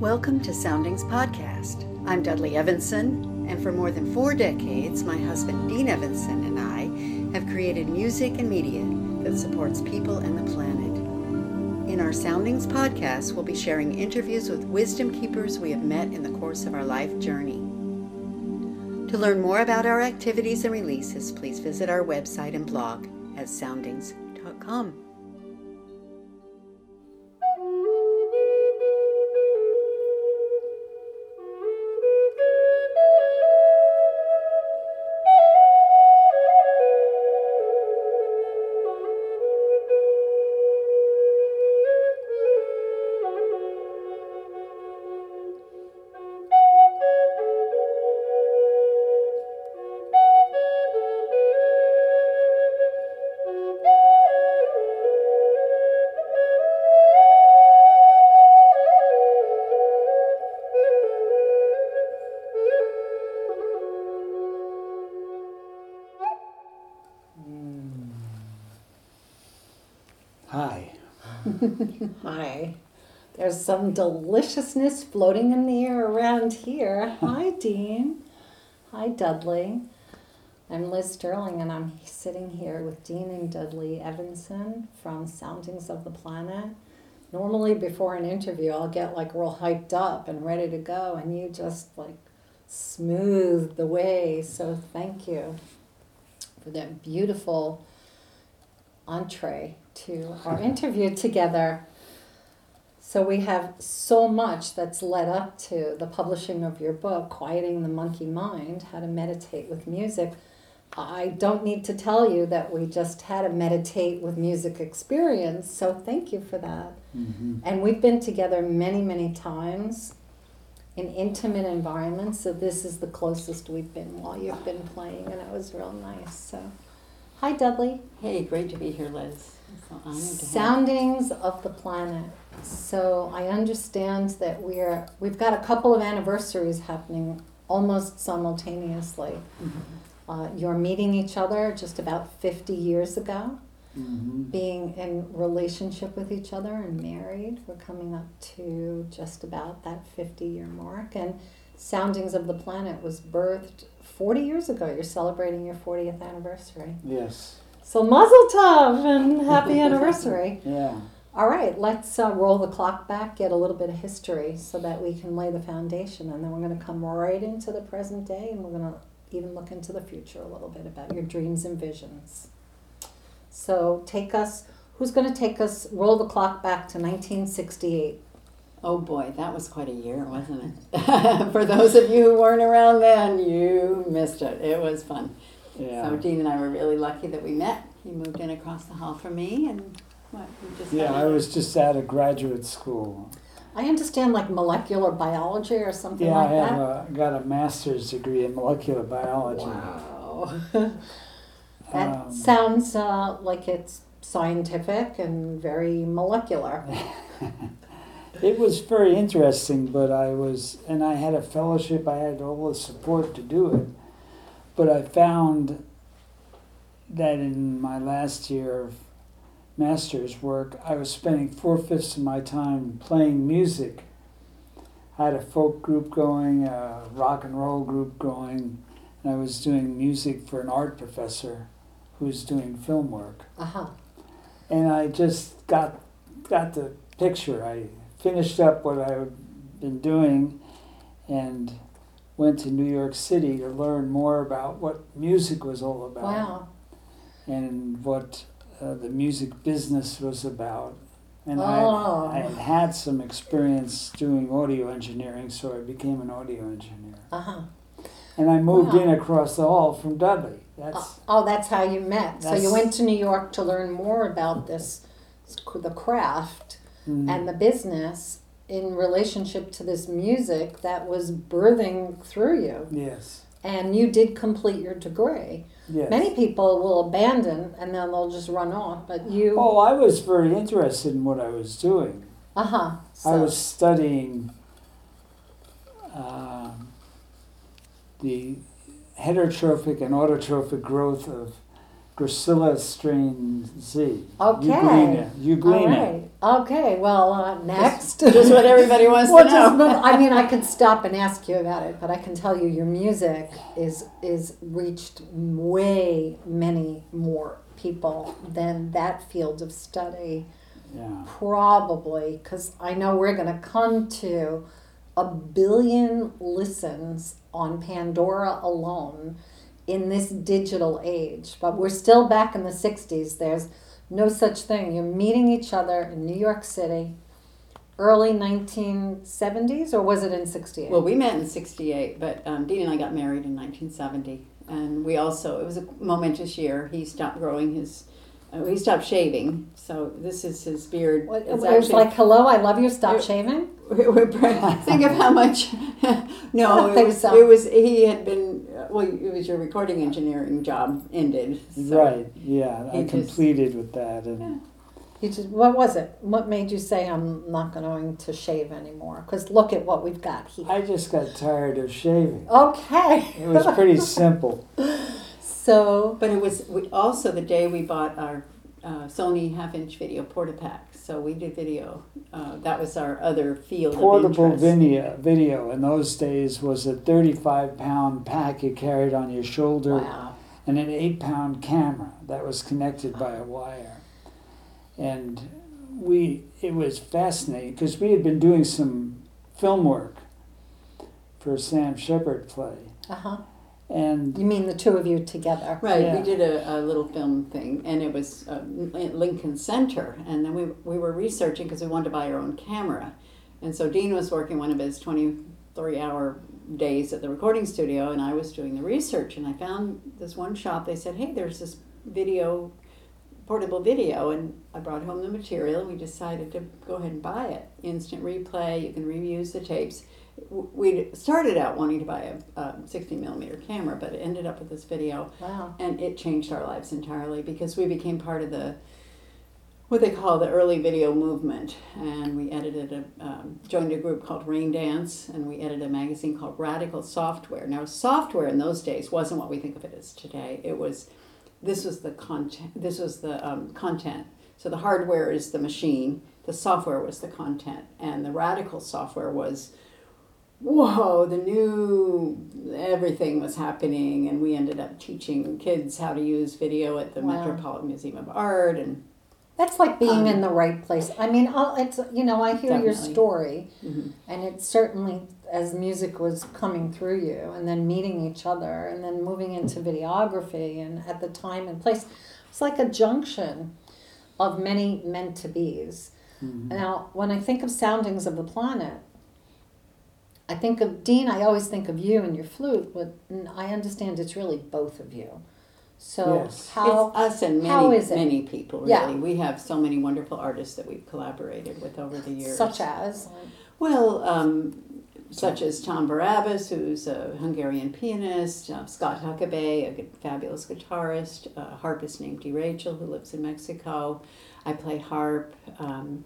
Welcome to Soundings Podcast. I'm Dudley Evenson, and for more than four decades, my husband Dean Evenson and I have created music and media that supports people and the planet. In our Soundings Podcast, we'll be sharing interviews with wisdom keepers we have met in the course of our life journey. To learn more about our activities and releases, please visit our website and blog at soundings.com. Hi. There's some deliciousness floating in the air around here. Hi, Dean. Hi, Dudley. I'm Liz Sterling, and I'm sitting here with Dean and Dudley Evenson from Soundings of the Planet. Normally, before an interview, I'll get like real hyped up and ready to go, and you just like smooth the way. So, thank you for that beautiful entree to our interview together. So we have so much that's led up to the publishing of your book, Quieting the Monkey Mind How to Meditate with Music. I don't need to tell you that we just had a meditate with music experience, so thank you for that. Mm-hmm. And we've been together many, many times in intimate environments, so this is the closest we've been while you've been playing, and it was real nice. So, hi, Dudley. Hey, great to be here, Liz. So honored to have Soundings of the planet. So I understand that we're we've got a couple of anniversaries happening almost simultaneously. Uh, you're meeting each other just about 50 years ago, Mm-hmm. being in relationship with each other and married. We're coming up to just about that 50 year mark. And Soundings of the Planet was birthed 40 years ago. You're celebrating your 40th anniversary. Yes. So Mazel Tov and happy anniversary. Yeah. All right, let's uh, roll the clock back, get a little bit of history so that we can lay the foundation, and then we're going to come right into the present day, and we're going to even look into the future a little bit about your dreams and visions. So take us. Who's going to take us? Roll the clock back to 1968. Oh boy, that was quite a year, wasn't it? For those of you who weren't around then, you missed it. It was fun. Yeah. So Dean and I were really lucky that we met. He moved in across the hall from me, and what we just Yeah, I was just out of graduate school. I understand like molecular biology or something Yeah, like I have that. a, got a master's degree in molecular biology. Wow. that Um, sounds uh, like it's scientific and very molecular. It was very interesting, but I was, and I had a fellowship, I had all the support to do it. But I found that in my last year of master's work, I was spending four fifths of my time playing music. I had a folk group going, a rock and roll group going, and I was doing music for an art professor who was doing film work Uh-huh. and I just got got the picture. I finished up what I had been doing, and went to New York City to learn more about what music was all about Wow. and what uh, the music business was about. And Oh. I, I had some experience doing audio engineering, so I became an audio engineer. Uh-huh. And I moved Wow. in across the hall from Dudley. That's Oh, oh, that's how you met. So you went to New York to learn more about this, the craft mm, and the business in relationship to this music that was birthing through you. yes, And you did complete your degree. yes. Many people will abandon and then they'll just run off, but you, Oh, I was very interested in what I was doing. uh huh. I was studying um, the heterotrophic and autotrophic growth of gracilis strain Z. Okay. Euglena. Euglena. All right. Okay. Well, uh, next. Just what everybody wants Well, to just know. move- I mean, I could stop and ask you about it, but I can tell you, your music is is reached way many more people than that field of study. Yeah. Probably, because I know we're going to come to a billion listens on Pandora alone in this digital age. But we're still back in the 60s. There's no such thing. You're meeting each other in New York City, early 1970s, or was it in 68? Well, we met in '68, but um, Dean and I got married in 1970, and we also it was a momentous year. He stopped growing his, uh, he stopped shaving, so this is his beard. What- it It's was like, hello, I love you, stop It- shaving? Think of how much. no, it was, so. it was. He had been. Well, it was your recording engineering job ended. so- Right. Yeah. he I just- completed with that, and Yeah. You just, what was it? What made you say I'm not going to shave anymore? Because look at what we've got here. I just got tired of shaving. Okay. It was pretty simple. So, But it was we, also the day we bought our uh, Sony half-inch video portapack. So we did video. Uh, that was our other field Portable of interest. video, video in those days was a 35 pound pack you carried on your shoulder wow. and an 8 pound camera that was connected by a wire. And we, it was fascinating because we had been doing some film work for a Sam Shepard play. Uh huh. And You mean the two of you together? Right, Yeah. we did a, a little film thing, and it was uh, at Lincoln Center, and then we, we were researching because we wanted to buy our own camera, and so Dean was working one of his twenty three hour days at the recording studio, and I was doing the research, and I found this one shop. They said, "Hey, there's this video, portable video," and I brought home the material. and We decided to go ahead and buy it. Instant replay. You can reuse the tapes. We started out wanting to buy a, a 60 millimeter camera, but it ended up with this video. Wow. and it changed our lives entirely because we became part of the what they call the early video movement. And we edited a um, joined a group called Raindance and we edited a magazine called radical software. Now software in those days wasn't what we think of it as today. It was this was the content this was the um, content. So the hardware is the machine the software was the content and the radical software was whoa, the new everything was happening, and we ended up teaching kids how to use video at the Wow. Metropolitan Museum of Art, and That's like being Um, in the right place. I mean, I'll, it's you know, I hear your Definitely. story, mhm. and it's certainly as music was coming through you, and then meeting each other, and then moving into videography, and at the time and place, it's like a junction of many meant to be's. mhm. Now, when I think of soundings of the planet, I think of Dean. I always think of you and your flute, but I understand it's really both of you. So Yes. how? it's us and many many people. Really, Yeah. we have so many wonderful artists that we've collaborated with over the years. Such as Well, um, such as Tom Barabas, who's a Hungarian pianist, uh, Scott Huckabee, a good, fabulous guitarist, a harpist named D. Rachel, who lives in Mexico. I play harp. Um,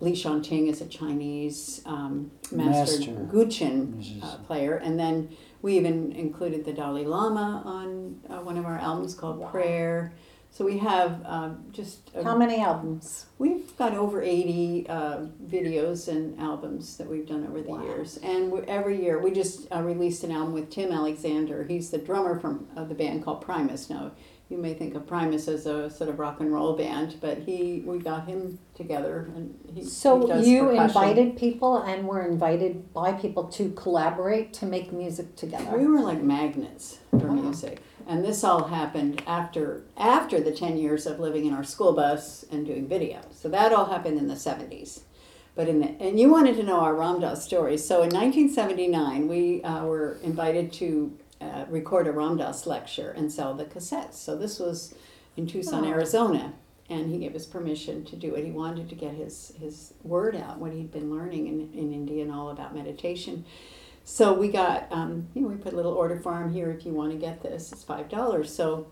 Li Xiangting is a Chinese um, master, Master. Guqin uh, player. And then we even included the Dalai Lama on uh, one of our albums called Wow. Prayer. So we have um, just a how many albums? We've got over 80 uh, videos and albums that we've done over the Wow. years. And every year, we just uh, released an album with Tim Alexander. He's the drummer from uh, the band called Primus. Now, you may think of Primus as a sort of rock and roll band, but he we got him together. and he, he So does you percussion. invited people and were invited by people to collaborate to make music together. We were like magnets for Wow. music. And this all happened after after the 10 years of living in our school bus and doing video. So that all happened in the 70s. But in the, and you wanted to know our Ram Dass story. So in 1979, we uh, were invited to uh, record a Ram Dass lecture and sell the cassettes. So this was in Tucson, Oh. Arizona. And he gave us permission to do it. He wanted to get his, his word out, what he'd been learning in, in India and all about meditation. So we got, um, you know, we put a little order form here if you want to get this. It's five dollars. So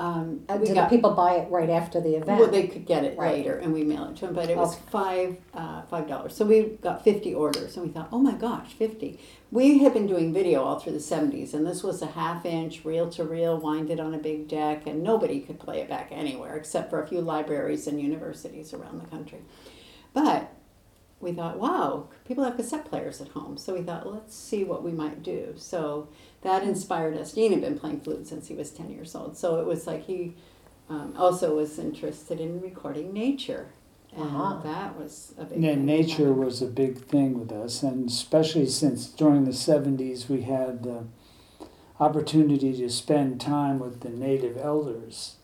Um, Uh, we Do the got people buy it right after the event? Well, they could get it Right. later, and we mail it to them. But it was Okay. five uh, five dollars. So we got fifty orders, and we thought, oh my gosh, fifty. We had been doing video all through the seventies, and this was a half inch reel to reel, winded on a big deck, and nobody could play it back anywhere except for a few libraries and universities around the country. But we thought, wow, people have cassette players at home. So we thought, let's see what we might do. So that inspired us. Dean had been playing flute since he was 10 years old. So it was like he um, also was interested in recording nature. And Uh-huh. that was a big Yeah, thing. nature was a big thing with us, and especially since during the 70s we had the opportunity to spend time with the native elders.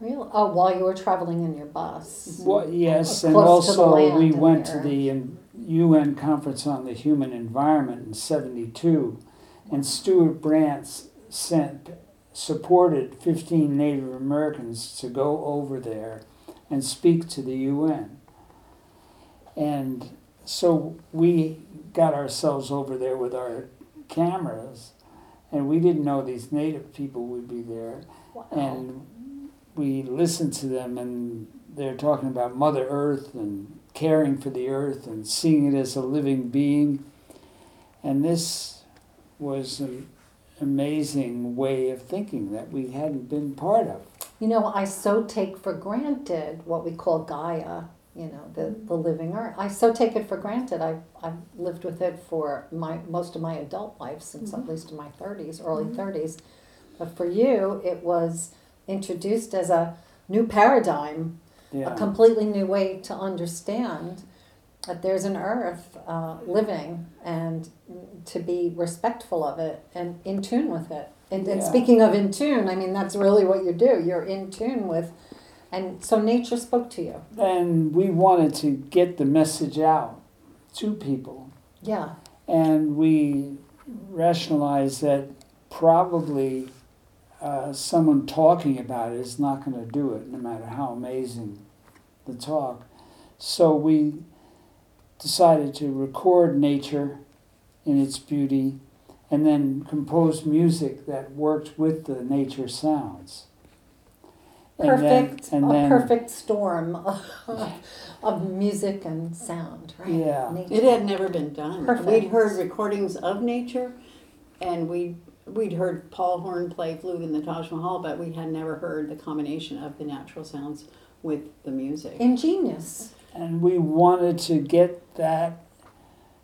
Real? Oh, while you were traveling in your bus. Well, yes, and close to the also we went the to the um, UN Conference on the Human Environment in 72, and Stewart Brand sent supported 15 Native Americans to go over there and speak to the UN. And so we got ourselves over there with our cameras, and we didn't know these native people would be there Wow. and we listened to them and they're talking about mother earth and caring for the earth and seeing it as a living being and this was an amazing way of thinking that we hadn't been part of You know, I so take for granted what we call Gaia, you know, the, the living earth. I so take it for granted. I've, I've lived with it for my most of my adult life, since at least in my 30s, early 30s. But for you, it was introduced as a new paradigm, yeah a completely new way to understand that there's an earth uh, living and to be respectful of it and in tune with it. And, and speaking of in tune, I mean, that's really what you do. You're in tune with, and so nature spoke to you. and we wanted to get the message out to people Yeah. and we rationalized that probably uh, someone talking about it is not going to do it, no matter how amazing the talk. So we decided to record nature in its beauty and then composed music that worked with the nature sounds. And then- Perfect, and a then- perfect storm of, of music and sound, right? Yeah. Nature. It had never been done. Perfect. We'd heard recordings of nature, and we we'd heard Paul Horn play flute in the Taj Mahal, but we had never heard the combination of the natural sounds with the music. Ingenious. and we wanted to get that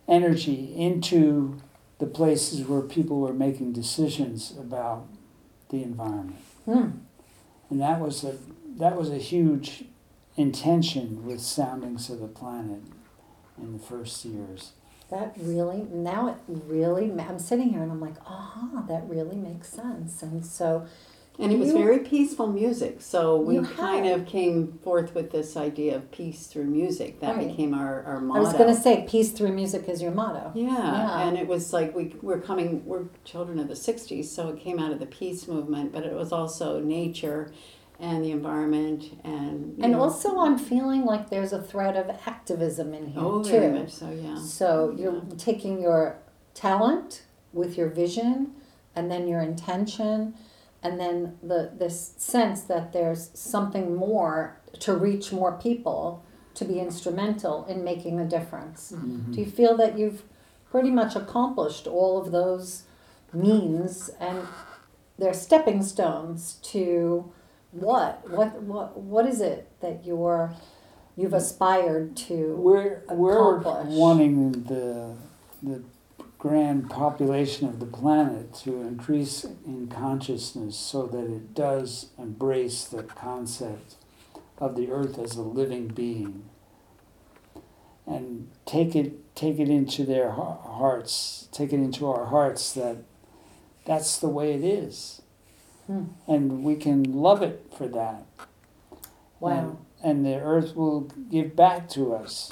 energy into the places where people were making decisions about the environment Hmm. and that was a that was a huge intention with soundings of the planet in the first years That really, now it really, I'm sitting here and I'm like, aha, that really makes sense. And so, And it was You- very peaceful music, so we You kind had- of came forth with this idea of peace through music. That Right. became our, our motto I motto. was going to say, peace through music is your motto. Yeah, Yeah. and it was like we we're coming. We're children of the '60s, so it came out of the peace movement, but it was also nature, and the environment, and you And know, also, I'm feeling like there's a thread of activism in here oh, too. very much so. Yeah. So you're taking your talent with your vision, and then your intention, and then the this sense that there's something more to reach more people to be instrumental in making a difference. Mm-hmm. Do you feel that you've pretty much accomplished all of those means, and they're stepping stones to what? What? What? What is it that you're you've aspired to? we're we're accomplish. wanting the the grand population of the planet to increase in consciousness so that it does embrace the concept of the earth as a living being and take it take it into their hearts take it into our hearts that that's the way it is Hmm. and we can love it for that Wow. and, and the earth will give back to us.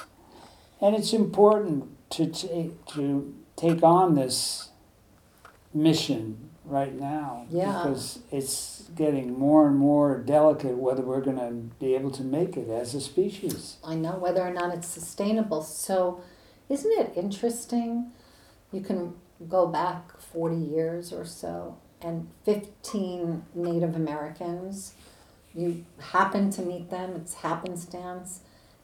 And it's important to take to take on this mission right now Yeah. because it's getting more and more delicate whether we're going to be able to make it as a species. I know whether or not it's sustainable. So, isn't it interesting? You can go back 40 years or so and 15 Native Americans. You happen to meet them, it's happenstance,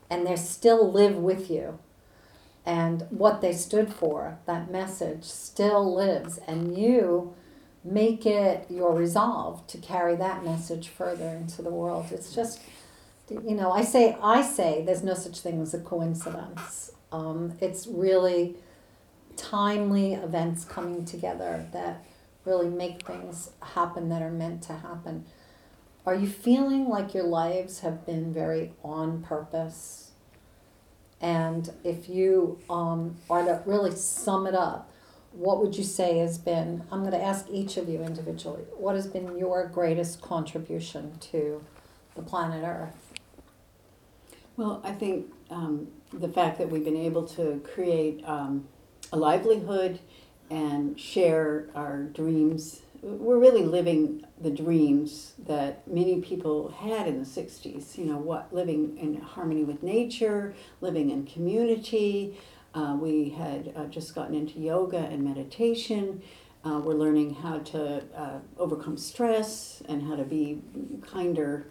and they still live with you. And what they stood for, that message, still lives. And you make it your resolve to carry that message further into the world. It's just, you know, I say, I say there's no such thing as a coincidence. Um, it's really timely events coming together that really make things happen that are meant to happen. Are you feeling like your lives have been very on purpose? And if you um, are to really sum it up, what would you say has been? I'm going to ask each of you individually. What has been your greatest contribution to the planet Earth? Well, I think um, the fact that we've been able to create um, a livelihood and share our dreams. We're really living the dreams that many people had in the 60s, you know, what living in harmony with nature, living in community. Uh, we had uh, just gotten into yoga and meditation. Uh, we're learning how to uh, overcome stress and how to be kinder,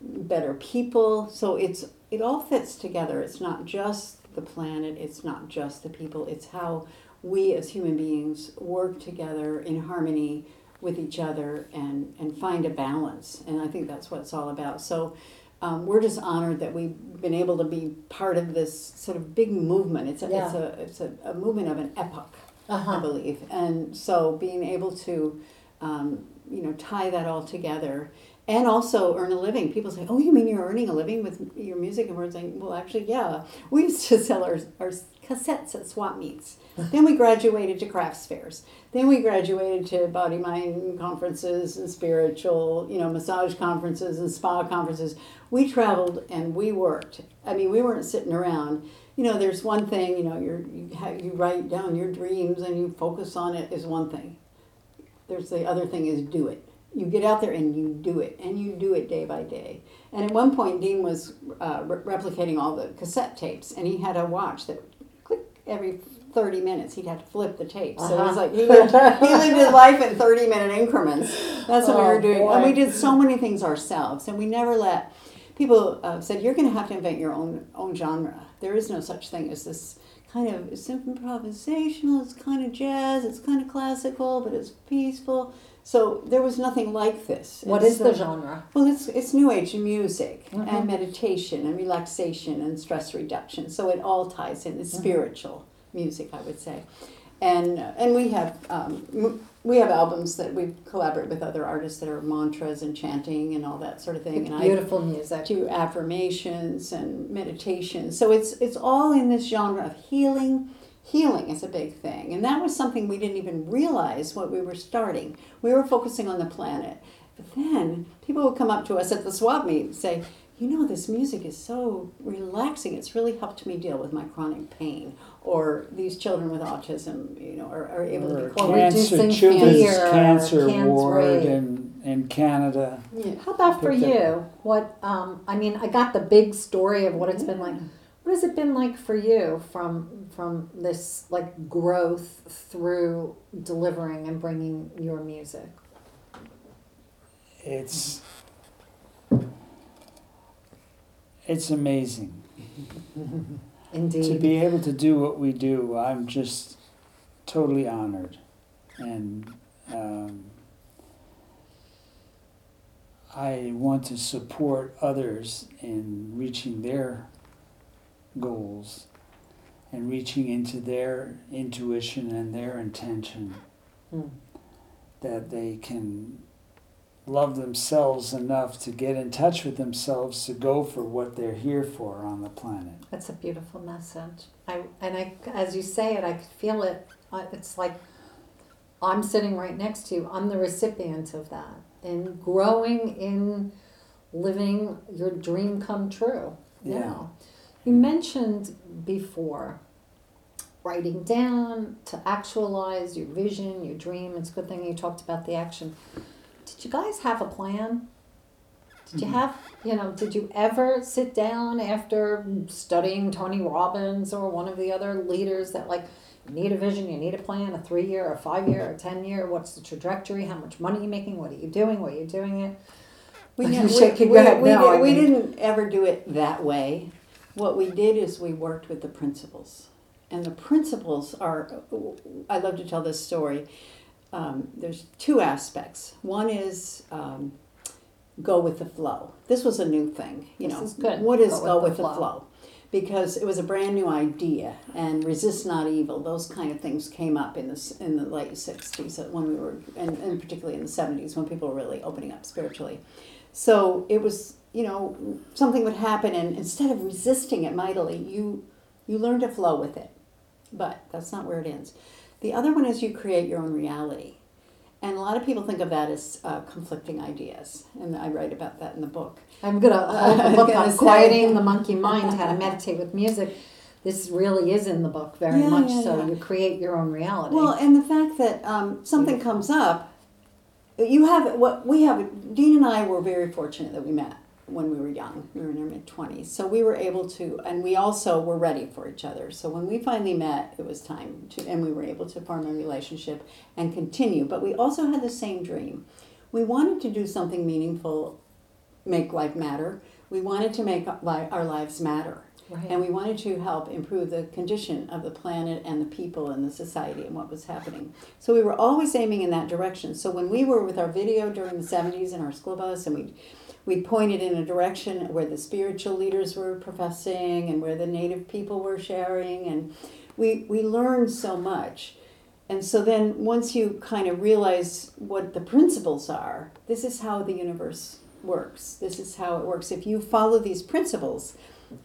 better people. So it's it all fits together. It's not just the planet. It's not just the people. It's how we as human beings work together in harmony with each other and, and find a balance. And I think that's what it's all about. So um, we're just honored that we've been able to be part of this sort of big movement. It's a, Yeah. it's a, it's a, a movement of an epoch, I Uh-huh. believe. And so being able to, um, you know, tie that all together and also earn a living. People say, "Oh, you mean you're earning a living with your music?" And we're saying, "Well, actually, yeah. We used to sell our, our cassettes at swap meets. then we graduated to crafts fairs. Then we graduated to body mind conferences and spiritual, you know, massage conferences and spa conferences. We traveled and we worked. I mean, we weren't sitting around. You know, there's one thing. You know, you're, you have, you write down your dreams and you focus on it is one thing. There's the other thing is do it you get out there and you do it and you do it day by day and at one point dean was uh, re- replicating all the cassette tapes and he had a watch that every 30 minutes he'd have to flip the tape so it was Uh-huh. like he lived, he lived his life in 30 minute increments that's what we Oh, were doing and we did so many things ourselves and we never let people uh, said you're going to have to invent your own own genre there is no such thing as this kind of it's improvisational it's kind of jazz it's kind of classical but it's peaceful so there was nothing like this. What is the so- genre? Well, it's it's new age music Mhm. and meditation and relaxation and stress reduction. So it all ties in. It's Mhm. spiritual music, I would say, and and we have um, we have albums that we collaborate with other artists that are mantras and chanting and all that sort of thing. And I Beautiful music. do affirmations and meditation. So it's it's all in this genre of healing. Healing is a big thing, and that was something we didn't even realize what we were starting. We were focusing on the planet, but then people would come up to us at the swap meet and say, "You know, this music is so relaxing. It's really helped me deal with my chronic pain." Or these children with autism, you know, are, are able to be quiet. cancer, reducing children's fear, cancer cancer ward in, in Canada. Yeah. How about for you? What um, I mean, I got the big story of what it's been like. What has it been like for you from from this like growth through delivering and bringing your music? It's it's amazing Indeed. to be able to do what we do. I'm just totally honored, and um, I want to support others in reaching their goals and reaching into their intuition and their intention Hmm. that they can love themselves enough to get in touch with themselves to go for what they're here for on the planet. That's a beautiful message. I and I, as you say it, I could feel it. It's like I'm sitting right next to you. I'm the recipient of that, and growing in living your dream come true. Yeah. Now, you mentioned before writing down to actualize your vision, your dream. It's a good thing you talked about the action. Did you guys have a plan? Did you mm-hmm. have, you know, did you ever sit down after studying Tony Robbins or one of the other leaders that like, you need a vision, you need a plan, a three year, a five year, a 10 year, what's the trajectory, how much money are you making, what are you doing, what are you doing it? We, You're ne- shaking we, your head we, no, did, we didn't ever do it that way. What we did is we worked with the principles. And the principles are, I love to tell this story. Um, there's two aspects. One is um, go with the flow. This was a new thing. You This know, is good. what is Go with go the with the flow. flow? Because it was a brand new idea, and resist not evil. Those kind of things came up in the in the late '60s when we were, and, and particularly in the '70s when people were really opening up spiritually. So it was, you know, something would happen, and instead of resisting it mightily, you you learn to flow with it. But that's not where it ends. The other one is you create your own reality, and a lot of people think of that as uh, conflicting ideas, and I write about that in the book. I'm gonna I book on quieting the monkey mind, how to meditate with music. This really is in the book very Yeah, much yeah, so. yeah. You create your own reality. Well, and the fact that um, something comes up, you have what we have. Dean and I were very fortunate that we met when we were young. We were in our mid twenties, so we were able to, and we also were ready for each other. So when we finally met, it was time to, and we were able to form a relationship and continue. But we also had the same dream. We wanted to do something meaningful, make life matter. We wanted to make our lives matter. Right. And we wanted to help improve the condition of the planet and the people and the society and what was happening. So we were always aiming in that direction. So when we were with our video during the 70s in our school bus and we we pointed in a direction where the spiritual leaders were professing and where the native people were sharing and we we learned so much. And so then once you kind of realize what the principles are, this is how the universe works. This is how it works. If you follow these principles,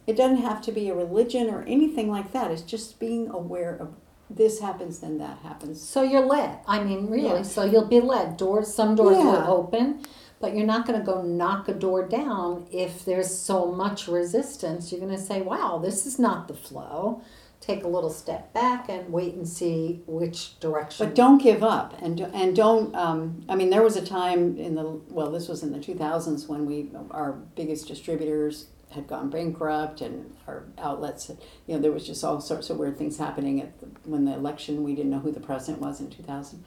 it doesn't have to be a religion or anything like that. It's just being aware of this happens, then that happens. So you're led. I mean, really. Yeah. So you'll be led. Doors. Some doors will open, but you're not going to go knock a door down if there's so much resistance. You're going to say, "Wow, this is not the flow." Take a little step back and wait and see which direction. But don't give up, and and don't. Um, I mean, there was a time in the well, this was in the two thousands when we our biggest distributors had gone bankrupt and our outlets, you know, there was just all sorts of weird things happening at the, when the election, we didn't know who the president was in 2000.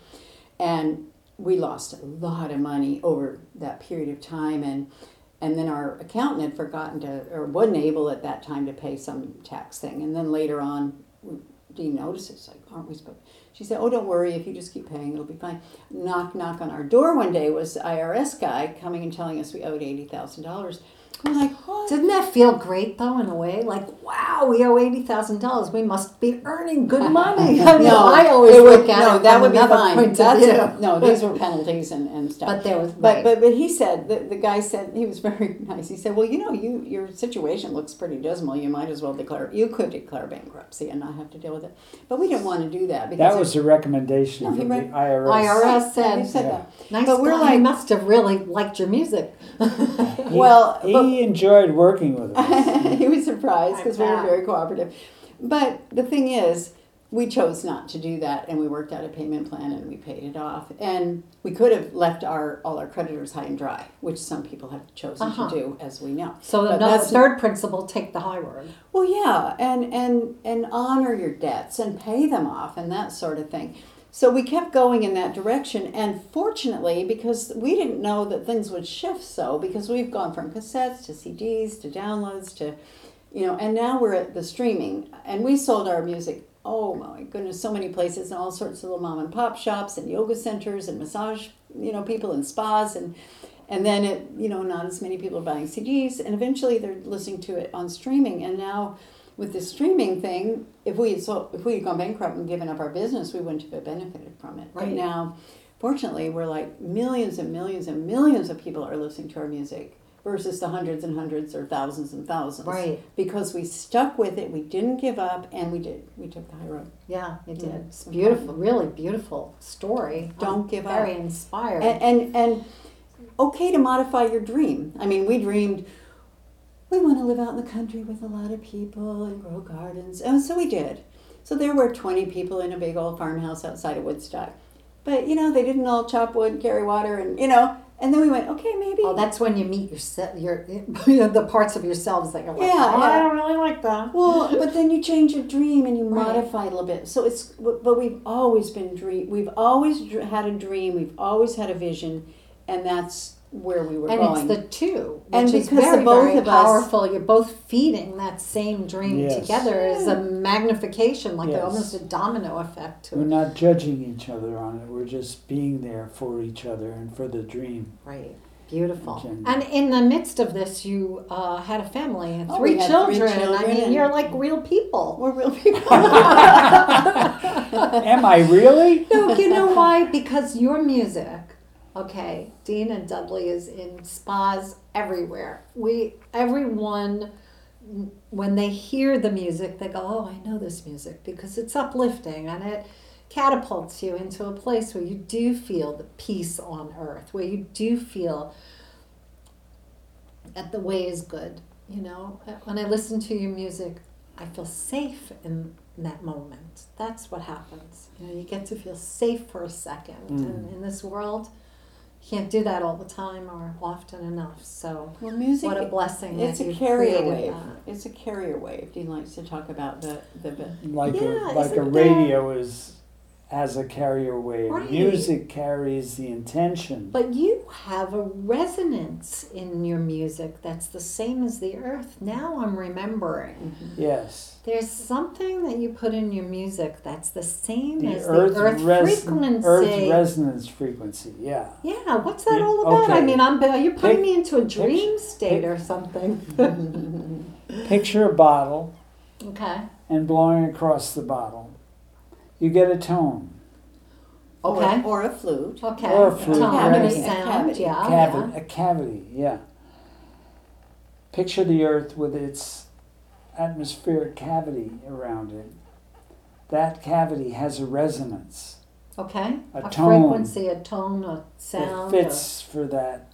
And we lost a lot of money over that period of time and and then our accountant had forgotten to or wasn't able at that time to pay some tax thing. And then later on Dean notices like aren't we supposed she said oh don't worry if you just keep paying it'll be fine. Knock knock on our door one day was the irs guy coming and telling us we owed $80000 I'm like, what? Doesn't that feel great though, in a way? Like, wow, we owe eighty thousand dollars. We must be earning good money. I mean, no, I always would, look at no, it that would be fine. That's no, these were penalties and, and stuff. But there was, but right. but but he said the, the guy said he was very nice. He said, well, you know, you your situation looks pretty dismal. You might as well declare. You could declare bankruptcy and not have to deal with it. But we didn't want to do that because that was the recommendation no, from read, the IRS. IRS said, yeah, said yeah. that. Nice but we're like, must have really liked your music. well, he, but- enjoyed working with us. he was surprised because we were very cooperative. But the thing is, we chose not to do that, and we worked out a payment plan, and we paid it off. And we could have left our all our creditors high and dry, which some people have chosen Uh-huh. to do, as we know. So But the that's- third principle, take the high road. Well, yeah, and and and honor your debts and pay them off and that sort of thing. So we kept going in that direction, and fortunately, because we didn't know that things would shift so, because we've gone from cassettes to CDs to downloads to, you know, and now we're at the streaming, and we sold our music. Oh my goodness, so many places and all sorts of little mom and pop shops and yoga centers and massage, you know, people and spas and and then it you know not as many people are buying cds and eventually they're listening to it on streaming and now with the streaming thing if we had so if we had gone bankrupt and given up our business we wouldn't have benefited from it but Right. now fortunately we're like millions and millions and millions of people are listening to our music versus the hundreds and hundreds or thousands and thousands Right. because we stuck with it we didn't give up and we did we took the high road Yeah, you did. Mm. It's beautiful, really beautiful story. Don't I'm give up. Very inspired. and, and and okay to modify your dream. I mean, we dreamed we want to live out in the country with a lot of people and grow gardens, and so we did. So there were twenty people in a big old farmhouse outside of Woodstock, but you know they didn't all chop wood, carry water, and you know And then we went, okay, maybe. Oh, that's when you meet your se- your the parts of yourselves that you're like, oh, Yeah, oh, I uh, don't really like that. Well, but then you change your dream and you Right. modify it a little bit. So it's, but we've always been dream. We've always had a dream. We've always had a vision, and that's where we were and going. it's the two, which And is because the very, both very of us- powerful. You're both feeding that same dream Yes. together is a magnification, like Yes. almost a domino effect to We're it. not judging each other on it. We're just being there for each other and for the dream. Right. Beautiful. Okay. And in the midst of this, you uh, had a family and Oh, three, we had three children. I mean, you're like real people. we're real people. Am I really? No, you know why? Because your music, okay, Dean and Dudley is in spas everywhere. We everyone when they hear the music, they go, "Oh, I know this music because it's uplifting and it catapults you into a place where you do feel the peace on earth, where you do feel that the way is good." You know, uh, when I listen to your music, I feel safe in that moment. That's what happens. You know, you get to feel safe for a second. Hmm. And in this world, can't do that all the time or often enough. So, well, music. what a blessing It's that a you've carrier created wave. that. It's a carrier wave. Dean likes to talk about the the. the Like Yeah, a like a isn't radio is has a carrier wave. Right. Music carries the intention. But you have a resonance in your music that's the same as the earth. Now I'm remembering. Yes. There's something that you put in your music that's the same The as earth, the earth res- frequency. earth resonance frequency. Yeah. yeah, what's that Yeah, all about? I mean, I'm you're putting Pic- me into a dream state pic- or something. Picture a bottle okay. and blowing across the bottle. You get a tone. Okay. Or, or a flute. Okay. Or a flute, Tone right. and a A sound. cavity. Yeah. cavity, yeah. a cavity, yeah. Picture the earth with its atmospheric cavity around it. That cavity has a resonance. Okay. A A, tone. frequency, a tone, a sound. it or- fits for that.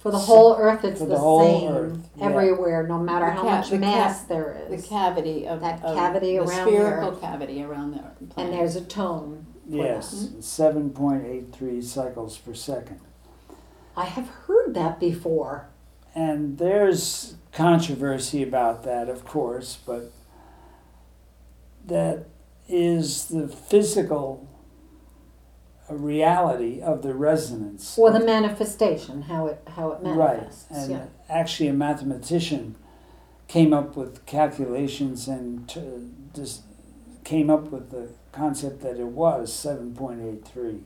For the whole earth, it's for the, the whole same earth, yeah. everywhere, no matter The how ca- much the ca- mass there The is. cavity of That of cavity the around the spherical earth. cavity around the planet. and there's a tone. Yes, seven point eight three cycles per second. I have heard that before. And there's controversy about that, of course, but that is the physical reality of the resonance. Or the manifestation, how it how it manifests. Right, and yeah. actually, a mathematician came up with calculations and t- just came up with the concept that it was seven point eight three.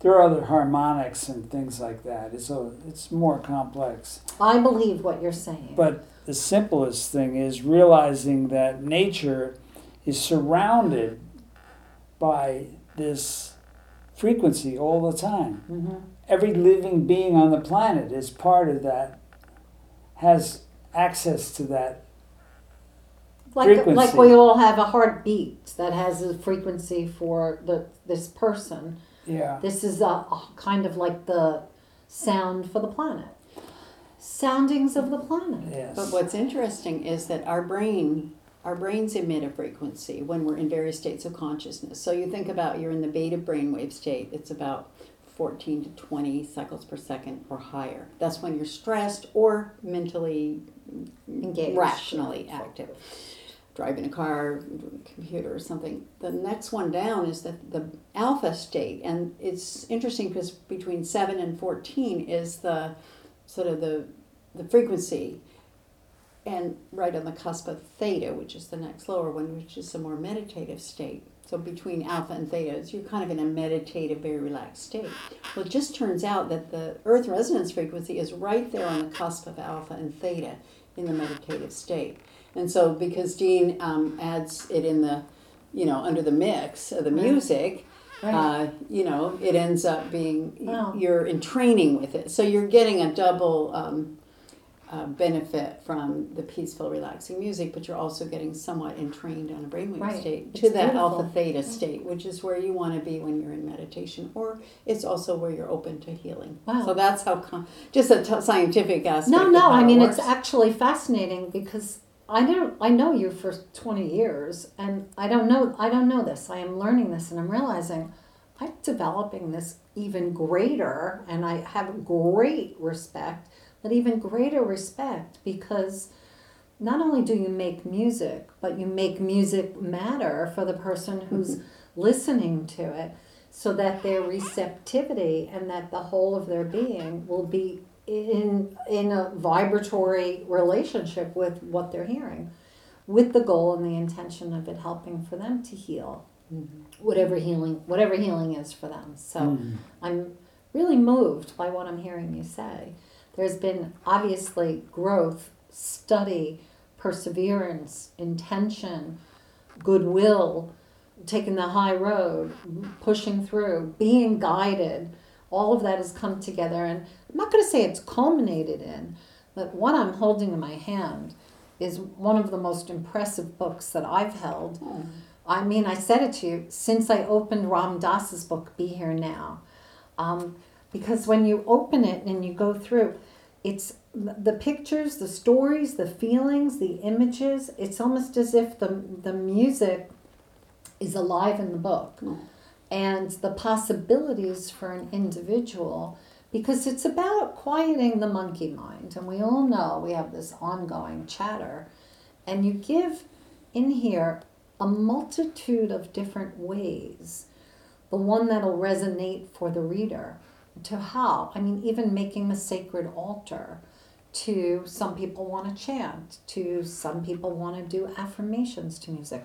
There are other harmonics and things like that. It's a, it's more complex. I believe what you're saying. But the simplest thing is realizing that nature is surrounded by this frequency all the time. hmm Every living being on the planet is part of that, has access to that. Like frequency. like we all have a heartbeat that has a frequency for the this person. Yeah. This is a, a kind of like the sound for the planet. Soundings of the planet. Yes. But what's interesting is that our brain, our brains emit a frequency when we're in various states of consciousness. So you think about you're in the beta brainwave state. It's about 14 to 20 cycles per second or higher. That's when you're stressed or mentally Engaged. rationally active. Driving a car, computer or something. The next one down is the, the alpha state. And it's interesting because between 7 and 14 is the sort of the, the frequency and right on the cusp of theta, which is the next lower one, which is a more meditative state. So between alpha and theta, you're kind of in a meditative, very relaxed state. Well, it just turns out that the Earth resonance frequency is right there on the cusp of alpha and theta in the meditative state. And so because Dean um, adds it in the, you know, under the mix of the music, Right. uh, you know, it ends up being Wow. you're entraining with it. So you're getting a double um, uh, benefit from the peaceful, relaxing music, but you're also getting somewhat entrained on a brainwave Right. state to It's that beautiful. alpha theta state, which is where you want to be when you're in meditation, or it's also where you're open to healing. Wow. So that's how con- just a t- scientific aspect. No, no. I mean, works. it's actually fascinating because I don't. I know you for twenty years, and I don't know. I don't know this. I am learning this, and I'm realizing I'm developing this even greater, and I have great respect, but even greater respect because not only do you make music, but you make music matter for the person who's listening to it so that their receptivity and that the whole of their being will be in in a vibratory relationship with what they're hearing with the goal and the intention of it helping for them to heal whatever healing whatever healing is for them. So Mm. i'm really moved by what i'm hearing you say there's been obviously growth study perseverance intention goodwill taking the high road pushing through being guided all of that has come together and i'm not going to say it's culminated in but what i'm holding in my hand is one of the most impressive books that i've held Oh. I mean, I said it to you since I opened Ram Dass's book, Be Here Now. Um, because when you open it and you go through, it's the pictures, the stories, the feelings, the images. It's almost as if the, the music is alive in the book. Oh. And the possibilities for an individual, because it's about quieting the monkey mind. And we all know we have this ongoing chatter. And you give in here a multitude of different ways. The one that'll resonate for the reader, to how, I mean, even making a sacred altar, to some people want to chant, to some people want to do affirmations to music.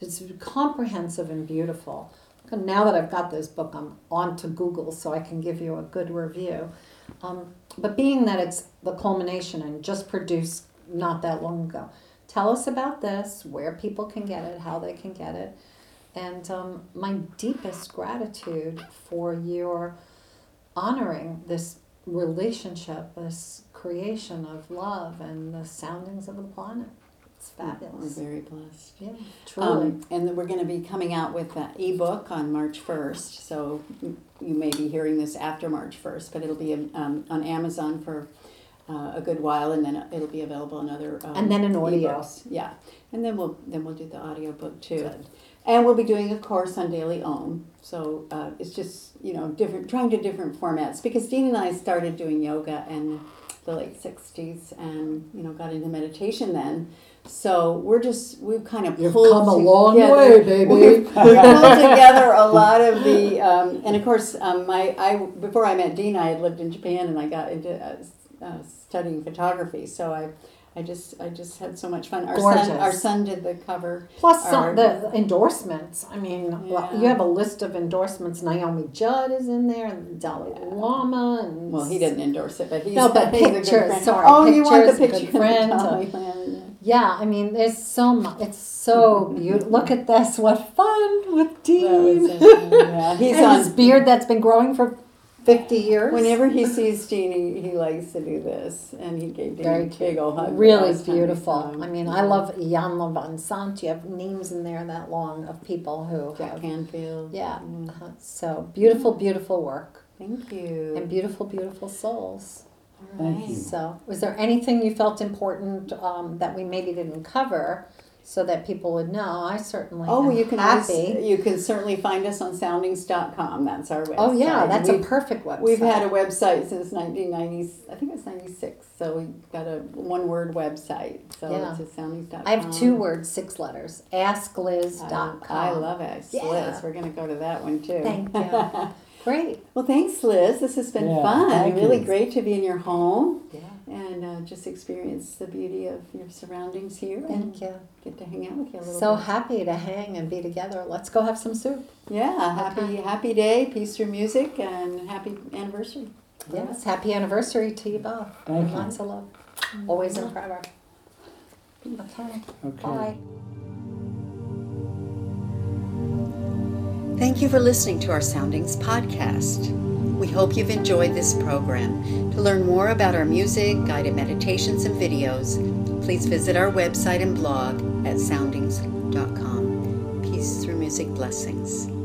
It's comprehensive and beautiful. Now that I've got this book, I'm on to Google so I can give you a good review. Um, but being that it's the culmination and just produced not that long ago, tell us about this, where people can get it, how they can get it, and um, my deepest gratitude for your honoring this relationship, this creation of love and the soundings of the planet. It's We're fabulous. very blessed. Yeah, truly. Um, and then we're going to be coming out with an ebook on March 1st. So you you may be hearing this after March 1st, but it'll be um, on Amazon for uh, a good while, and then it'll be available in other um, And then an audio. ebooks. Yeah, and then we'll then we'll do the audio book too. Good. And we'll be doing a course on daily Om. So uh, it's just you know different, trying to different formats because Dean and I started doing yoga in the late '60s, and you know got into meditation then. So we're just we've kind of You've pulled come a long together- way, baby. We've, pulled together a lot of the, um, and of course, um, my I before I met Dean, I had lived in Japan and I got into uh, uh, studying photography. So I, I just I just had so much fun. Our son our son did the cover. Plus some, Our- the endorsements. I mean, Yeah. you have a list of endorsements. Naomi Judd is in there, and Dalai Yeah. Lama, and Well, he didn't endorse it, but he's, No, but he's pictures, sorry, oh, you want the pictures, picture? friend, of uh, Yeah, I mean, there's so much. It's so beautiful. Look at this. What fun with Dean. it. Yeah, he's on his beard that's been growing for 50 years. Whenever he sees Dean, he, he likes to do this, and he gave Dean Very a big old hug. Really last time we beautiful. him. I mean, I love Jan Van Sant. You have names in there that long of people who Jack have. Canfield. Yeah. Mm. uh, So beautiful, beautiful work. Thank you. And beautiful, beautiful souls. All Thank right. you. So, was there anything you felt important um, that we maybe didn't cover so that people would know? I certainly Oh, you can always, you can certainly find us on soundings.com. That's our website. Oh, yeah, that's a perfect website. We've had a website since 1990s. I think it's 96. So we got a one-word website. So Yeah. it's soundings.com. I have two words, six letters. AskLiz.com. I, I love it. Yeah. Liz, we're going to go to that one too. Thank you. Great. Well, thanks, Liz. This has been Yeah, fun. really you. great to be in your home Yeah. and uh, just experience the beauty of your surroundings here and Thank you. get to hang out with you a little bit. So bit. happy to hang and be together. Let's go have some soup. Yeah, happy Okay. happy day, peace through music, and happy anniversary. Yes. Happy anniversary to you both. Thank and you. Lots of love. Always and forever. Okay. Okay. Bye. Thank you for listening to our Soundings podcast. We hope you've enjoyed this program. To learn more about our music, guided meditations, and videos, please visit our website and blog at soundings.com. Peace through music blessings.